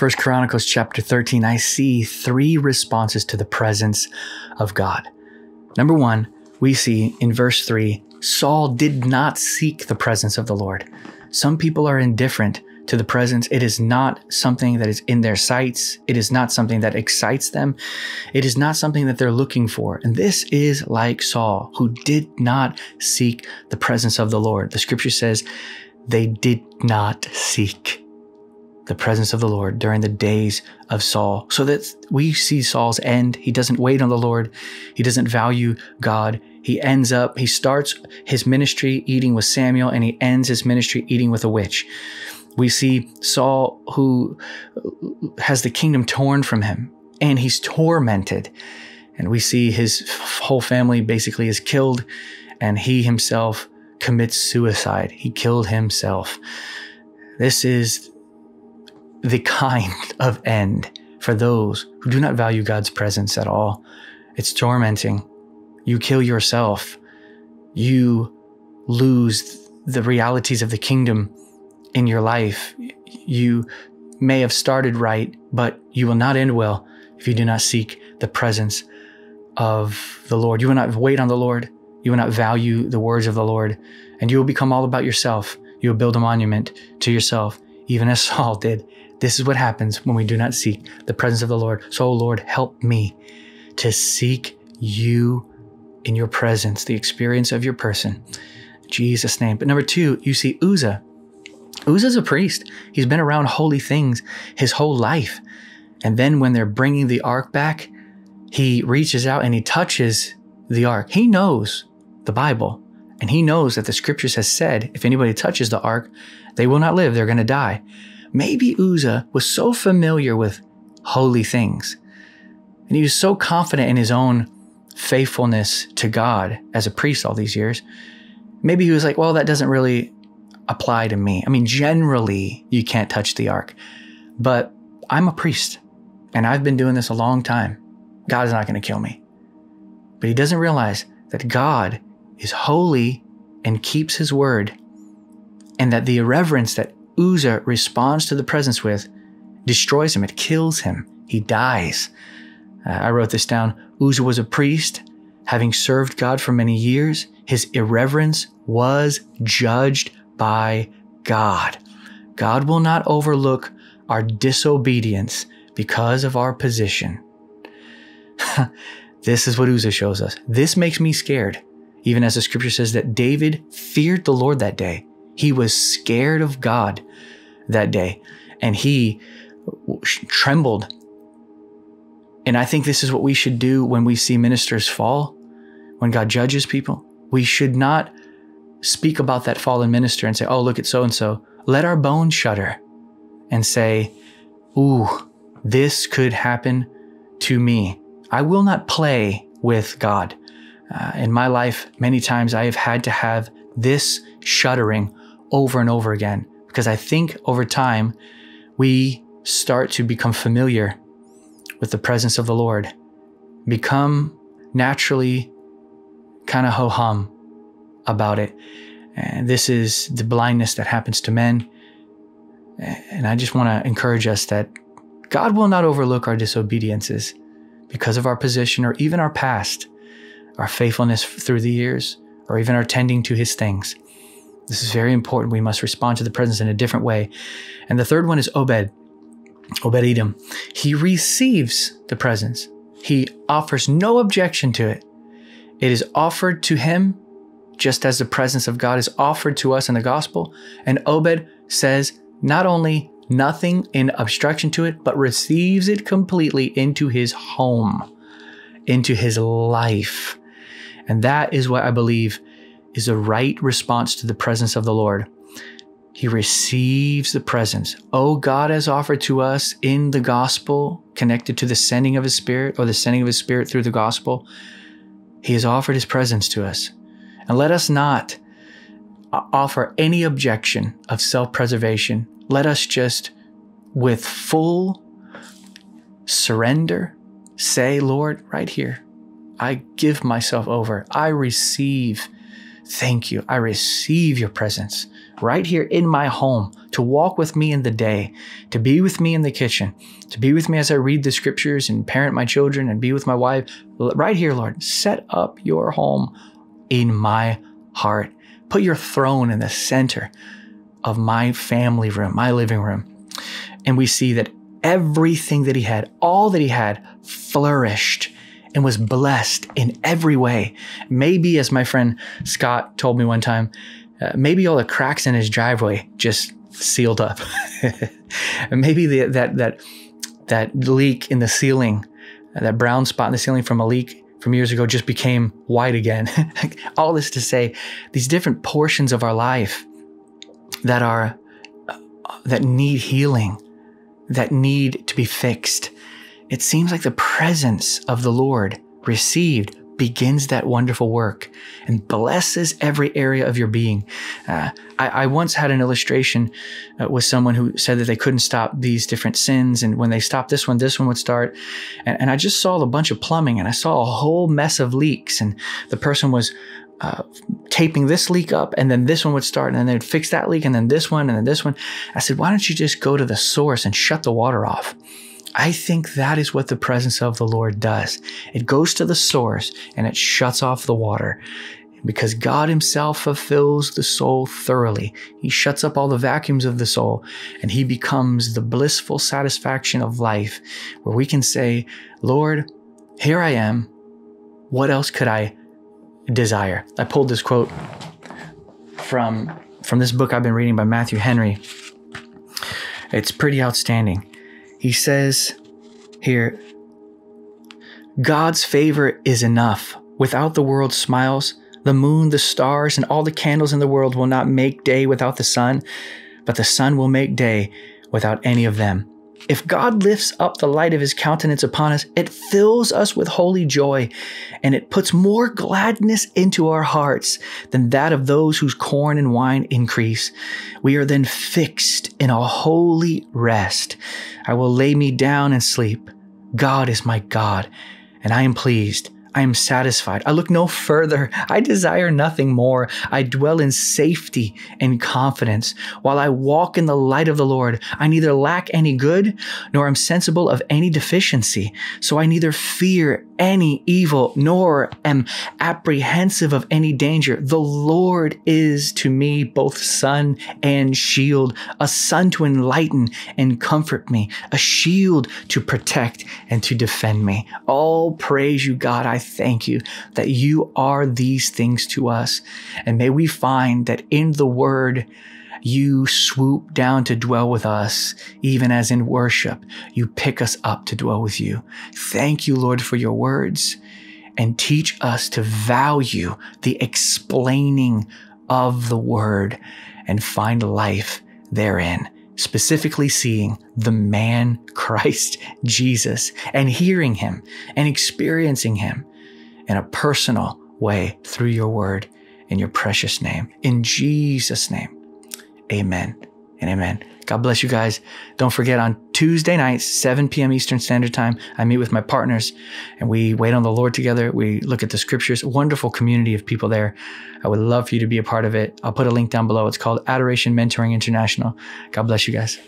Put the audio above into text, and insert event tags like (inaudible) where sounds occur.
First Chronicles chapter 13, I see three responses to the presence of God. Number one, we see in verse 3 Saul did not seek the presence of the Lord. Some people are indifferent to the presence. It is not something that is in their sights. It is not something that excites them. It is not something that they're looking for. And this is like Saul, who did not seek the presence of the Lord. The scripture says they did not seek the presence of the Lord during the days of Saul. So that we see Saul's end. He doesn't wait on the Lord. He doesn't value God. He ends up, he starts his ministry eating with Samuel and he ends his ministry eating with a witch. We see Saul, who has the kingdom torn from him, and he's tormented. And we see his whole family basically is killed, and he himself commits suicide. He killed himself. This is the kind (laughs) of end for those who do not value God's presence at all. It's tormenting. You kill yourself. You lose the realities of the kingdom in your life. You may have started right, but you will not end well if you do not seek the presence of the Lord. You will not wait on the Lord. You will not value the words of the Lord, and you will become all about yourself. You will build a monument to yourself, even as (laughs) Saul did. This is what happens when we do not seek the presence of the Lord. So, Lord, help me to seek you in your presence, the experience of your person. Jesus' name. But number two, you see Uzzah. Uzzah's a priest. He's been around holy things his whole life. And then when they're bringing the ark back, he reaches out and he touches the ark. He knows the Bible and he knows that the scriptures has said if anybody touches the ark, they will not live, they're going to die. Maybe Uzzah was so familiar with holy things and he was so confident in his own faithfulness to God as a priest all these years. Maybe he was like, well, that doesn't really apply to me. I mean, generally, you can't touch the ark, but I'm a priest and I've been doing this a long time. God is not going to kill me. But he doesn't realize that God is holy and keeps his word, and that the irreverence that Uzzah responds to the presence with destroys him, it kills him, he dies. Uh, I wrote this down. Uzzah was a priest, having served God for many years. His irreverence was judged by God. God will not overlook our disobedience because of our position. (laughs) this is what Uzzah shows us. This makes me scared, even as the scripture says that David feared the Lord that day. He was scared of God that day, and he trembled. And I think this is what we should do when we see ministers fall, when God judges people. We should not speak about that fallen minister and say, oh, look at so and so. Let our bones shudder and say, ooh, this could happen to me. I will not play with God. Uh, in my life, many times I have had to have this shuddering over and over again because I think over time we start to become familiar with the presence of the Lord, become naturally kind of ho hum about it. And this is the blindness that happens to men. And I just want to encourage us that God will not overlook our disobediences because of our position or even our past, our faithfulness through the years, or even our tending to his things. This is very important. We must respond to the presence in a different way. And the third one is Obed, Obed Edom. He receives the presence, he offers no objection to it. It is offered to him just as the presence of God is offered to us in the gospel. And Obed says not only nothing in obstruction to it, but receives it completely into his home, into his life. And that is what I believe is a right response to the presence of the Lord. He receives the presence. Oh, God has offered to us in the gospel, connected to the sending of His Spirit or the sending of His Spirit through the gospel. He has offered His presence to us. And let us not offer any objection of self preservation. Let us just, with full surrender, say, Lord, right here, I give myself over. I receive Thank you. I receive your presence right here in my home to walk with me in the day, to be with me in the kitchen, to be with me as I read the scriptures and parent my children and be with my wife. Right here, Lord, set up your home in my heart. Put your throne in the center of my family room, my living room. And we see that everything that he had, all that he had, flourished and was blessed in every way. Maybe, as my friend Scott told me one time, uh, maybe all the cracks in his driveway just sealed up. (laughs) maybe the, that that that leak in the ceiling, that brown spot in the ceiling from a leak from years ago, just became white again. (laughs) all this to say, these different portions of our life that are uh, that need healing, that need to be fixed. It seems like the presence of the Lord received begins that wonderful work and blesses every area of your being. Uh, I, I, once had an illustration uh, with someone who said that they couldn't stop these different sins, and when they stopped this one, this one would start. And, and I just saw a bunch of plumbing, and I saw a whole mess of leaks, and the person was uh, taping this leak up, and then this one would start, and then they'd fix that leak, and then this one, and then this one. I said, why don't you just go to the source and shut the water off? I think that is what the presence of the Lord does. It goes to the source and it shuts off the water. Because God Himself fulfills the soul thoroughly. He shuts up all the vacuums of the soul and He becomes the blissful satisfaction of life where we can say, Lord, here I am. What else could I desire? I pulled this quote from, from this book I've been reading by Matthew Henry. It's pretty outstanding. He says here, God's favor is enough. Without the world's smiles, the moon, the stars, and all the candles in the world will not make day without the sun, but the sun will make day without any of them. If God lifts up the light of his countenance upon us, it fills us with holy joy, and it puts more gladness into our hearts than that of those whose corn and wine increase. We are then fixed in a holy rest. I will lay me down and sleep. God is my God, and I am pleased. I am satisfied. I look no further. I desire nothing more. I dwell in safety and confidence. While I walk in the light of the Lord, I neither lack any good nor am sensible of any deficiency. So I neither fear any evil nor am apprehensive of any danger. The Lord is to me both sun and shield, a sun to enlighten and comfort me, a shield to protect and to defend me. All praise you, God. I thank you that you are these things to us. And may we find that in the word, you swoop down to dwell with us, even as in worship, you pick us up to dwell with you. Thank you, Lord, for your words and teach us to value the explaining of the word and find life therein specifically seeing the man (laughs) Christ Jesus and hearing him and experiencing him in a personal way through your word in your precious name. In Jesus' name, amen and amen. God bless you guys. Don't forget on Tuesday nights, 7 p.m. Eastern Standard Time, I meet with my partners and we wait on the Lord together. We look at the scriptures, wonderful community of people there. I would love for you to be a part of it. I'll put a link down below. It's called Adoration Mentoring International. God bless you guys.